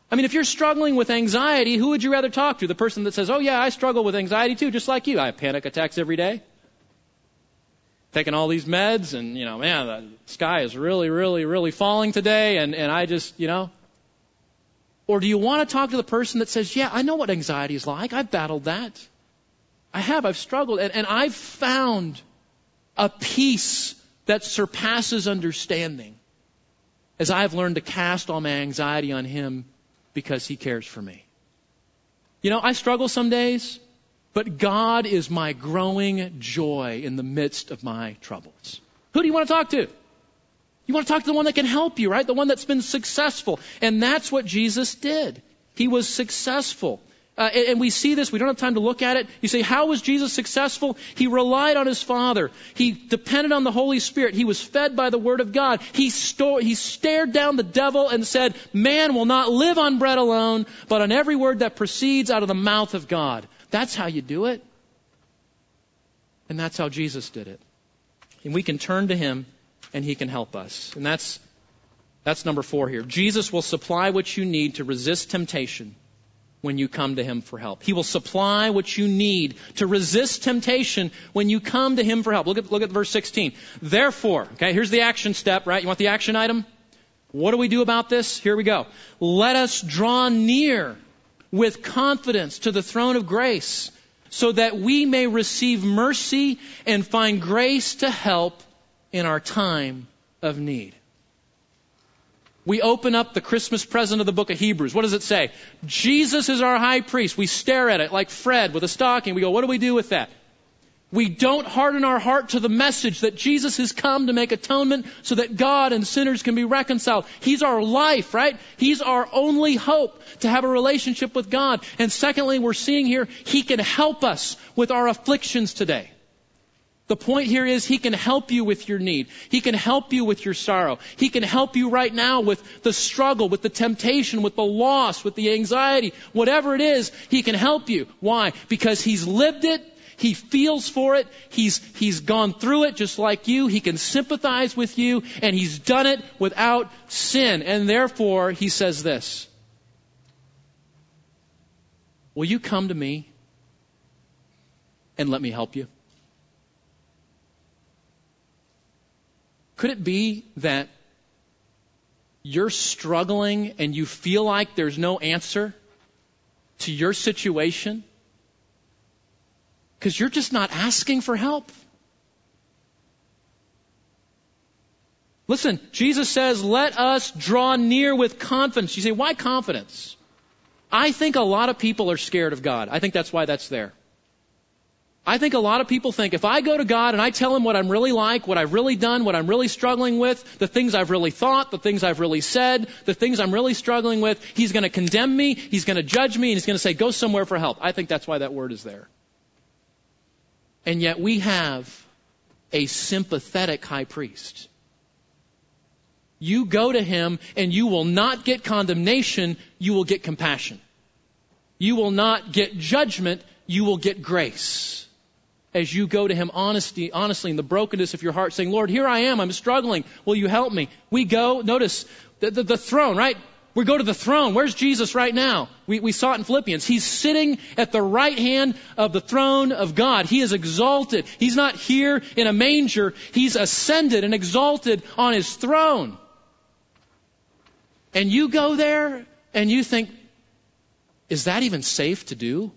I mean, if you're struggling with anxiety, who would you rather talk to? The person that says, Oh yeah, I struggle with anxiety too, just like you. I have panic attacks every day. Taking all these meds and, you know, man, the sky is really, really, really falling today and, and I just, you know. Or do you want to talk to the person that says, Yeah, I know what anxiety is like. I've battled that. I have. I've struggled and, and I've found a peace that surpasses understanding as I've learned to cast all my anxiety on Him because He cares for me. You know, I struggle some days, but God is my growing joy in the midst of my troubles. Who do you want to talk to? You want to talk to the one that can help you, right? The one that's been successful. And that's what Jesus did. He was successful. Uh, and, and we see this, we don't have time to look at it. You say, how was Jesus successful? He relied on his Father. He depended on the Holy Spirit. He was fed by the Word of God. He, sto- he stared down the devil and said, man will not live on bread alone, but on every word that proceeds out of the mouth of God. That's how you do it. And that's how Jesus did it. And we can turn to Him and He can help us. And that's, that's number four here. Jesus will supply what you need to resist temptation when you come to Him for help. He will supply what you need to resist temptation when you come to Him for help. Look at, look at verse 16. Therefore, okay, here's the action step, right? You want the action item? What do we do about this? Here we go. Let us draw near with confidence to the throne of grace so that we may receive mercy and find grace to help in our time of need we open up the Christmas present of the book of Hebrews. What does it say? Jesus is our high priest. We stare at it like Fred with a stocking. We go, what do we do with that? We don't harden our heart to the message that Jesus has come to make atonement so that God and sinners can be reconciled. He's our life, right? He's our only hope to have a relationship with God. And secondly, we're seeing here, He can help us with our afflictions today. The point here is He can help you with your need. He can help you with your sorrow. He can help you right now with the struggle, with the temptation, with the loss, with the anxiety, whatever it is, He can help you. Why? Because He's lived it. He feels for it. He's, he's gone through it just like you. He can sympathize with you and He's done it without sin. And therefore, He says this. Will you come to me and let me help you? Could it be that you're struggling and you feel like there's no answer to your situation? Because you're just not asking for help. Listen, Jesus says, let us draw near with confidence. You say, why confidence? I think a lot of people are scared of God. I think that's why that's there. I think a lot of people think if I go to God and I tell Him what I'm really like, what I've really done, what I'm really struggling with, the things I've really thought, the things I've really said, the things I'm really struggling with, He's going to condemn me, He's going to judge me, and He's going to say, go somewhere for help. I think that's why that word is there. And yet we have a sympathetic high priest. You go to Him and you will not get condemnation, you will get compassion. You will not get judgment, you will get grace as you go to Him honesty, honestly in the brokenness of your heart, saying, Lord, here I am, I'm struggling. Will you help me? We go, notice the, the, the throne, right? We go to the throne. Where's Jesus right now? We, we saw it in Philippians. He's sitting at the right hand of the throne of God. He is exalted. He's not here in a manger. He's ascended and exalted on his throne. And you go there and you think, is that even safe to do?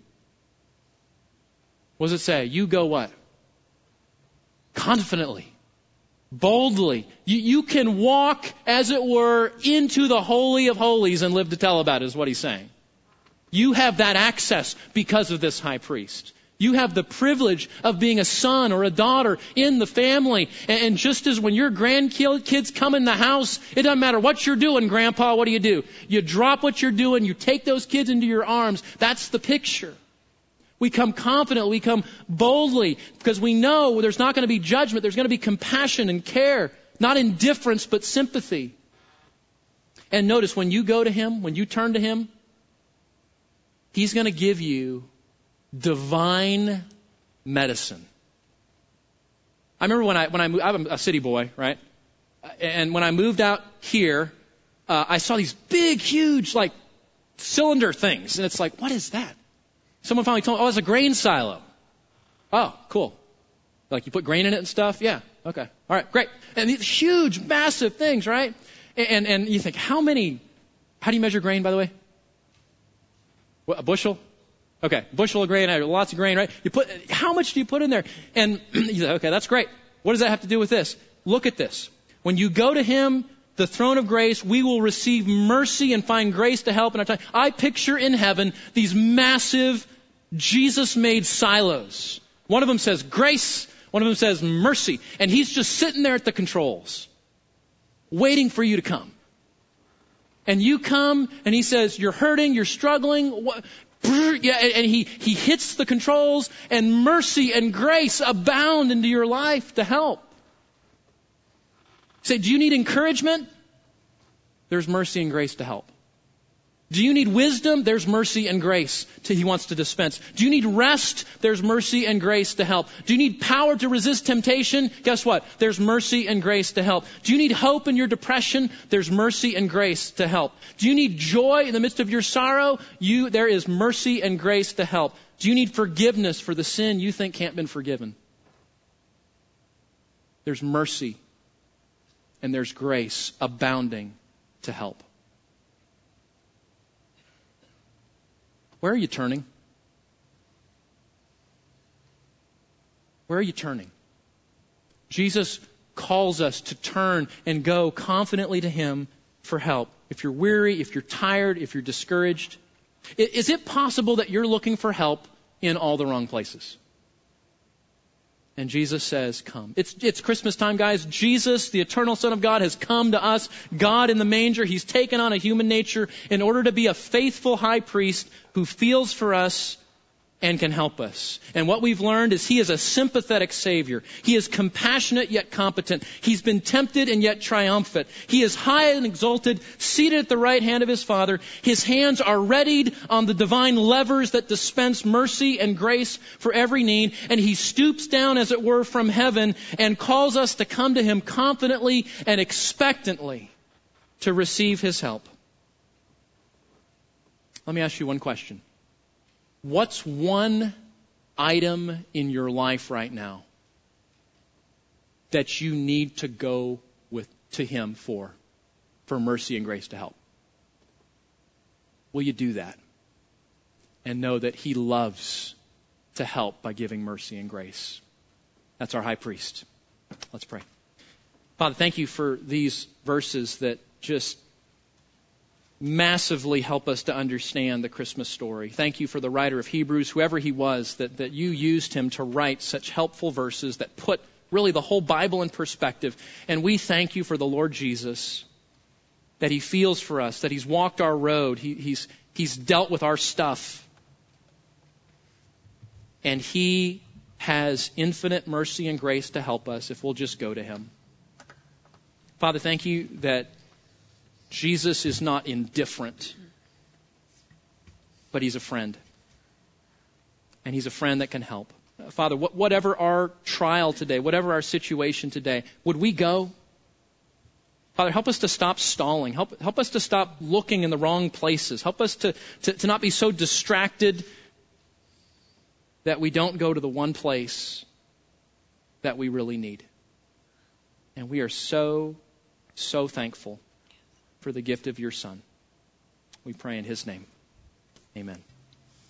What does it say? You go what? Confidently. Boldly. You, you can walk, as it were, into the Holy of Holies and live to tell about it, is what he's saying. You have that access because of this high priest. You have the privilege of being a son or a daughter in the family. And just as when your grandkids come in the house, it doesn't matter what you're doing, grandpa, what do you do? You drop what you're doing, you take those kids into your arms. That's the picture. We come confidently, we come boldly, because we know there's not going to be judgment, there's going to be compassion and care, not indifference, but sympathy. And notice when you go to Him, when you turn to Him, He's going to give you divine medicine. I remember when I when I moved, I'm a city boy, right? And when I moved out here, uh, I saw these big, huge, like cylinder things, and it's like, what is that? Someone finally told me, oh, it's a grain silo. Oh, cool. Like you put grain in it and stuff? Yeah. Okay. All right. Great. And these huge, massive things, right? And, and you think, how many, how do you measure grain, by the way? What, a bushel? Okay. Bushel of grain, lots of grain, right? You put, how much do you put in there? And you say, okay, that's great. What does that have to do with this? Look at this. When you go to Him, the throne of grace, we will receive mercy and find grace to help in our time. I picture in heaven these massive Jesus made silos. One of them says grace, one of them says mercy, and he's just sitting there at the controls, waiting for you to come. And you come and he says, you're hurting, you're struggling, yeah, and he, he hits the controls and mercy and grace abound into your life to help. Say, do you need encouragement? There's mercy and grace to help. Do you need wisdom? There's mercy and grace to, he wants to dispense. Do you need rest? There's mercy and grace to help. Do you need power to resist temptation? Guess what? There's mercy and grace to help. Do you need hope in your depression? There's mercy and grace to help. Do you need joy in the midst of your sorrow? You, there is mercy and grace to help. Do you need forgiveness for the sin you think can't been forgiven? There's mercy and there's grace abounding to help. Where are you turning? Where are you turning? Jesus calls us to turn and go confidently to Him for help. If you're weary, if you're tired, if you're discouraged, is it possible that you're looking for help in all the wrong places? And Jesus says, Come. It's, it's Christmas time, guys. Jesus, the eternal Son of God, has come to us. God in the manger. He's taken on a human nature in order to be a faithful high priest who feels for us and can help us. And what we've learned is he is a sympathetic savior. He is compassionate yet competent. He's been tempted and yet triumphant. He is high and exalted, seated at the right hand of his Father. His hands are readied on the divine levers that dispense mercy and grace for every need. And he stoops down, as it were, from heaven and calls us to come to him confidently and expectantly to receive his help. Let me ask you one question. What's one item in your life right now that you need to go with to him for for mercy and grace to help? Will you do that? And know that he loves to help by giving mercy and grace. That's our high priest. Let's pray. Father, thank you for these verses that just massively help us to understand the Christmas story. Thank you for the writer of Hebrews, whoever he was, that, that you used him to write such helpful verses that put really the whole Bible in perspective. And we thank you for the Lord Jesus, that he feels for us, that he's walked our road, he, he's, he's dealt with our stuff. And he has infinite mercy and grace to help us if we'll just go to him. Father, thank you that Jesus is not indifferent, but he's a friend. And he's a friend that can help. Father, whatever our trial today, whatever our situation today, would we go? Father, help us to stop stalling. Help, help us to stop looking in the wrong places. Help us to, to, to not be so distracted that we don't go to the one place that we really need. And we are so, so thankful for the gift of your Son. We pray in His name. Amen.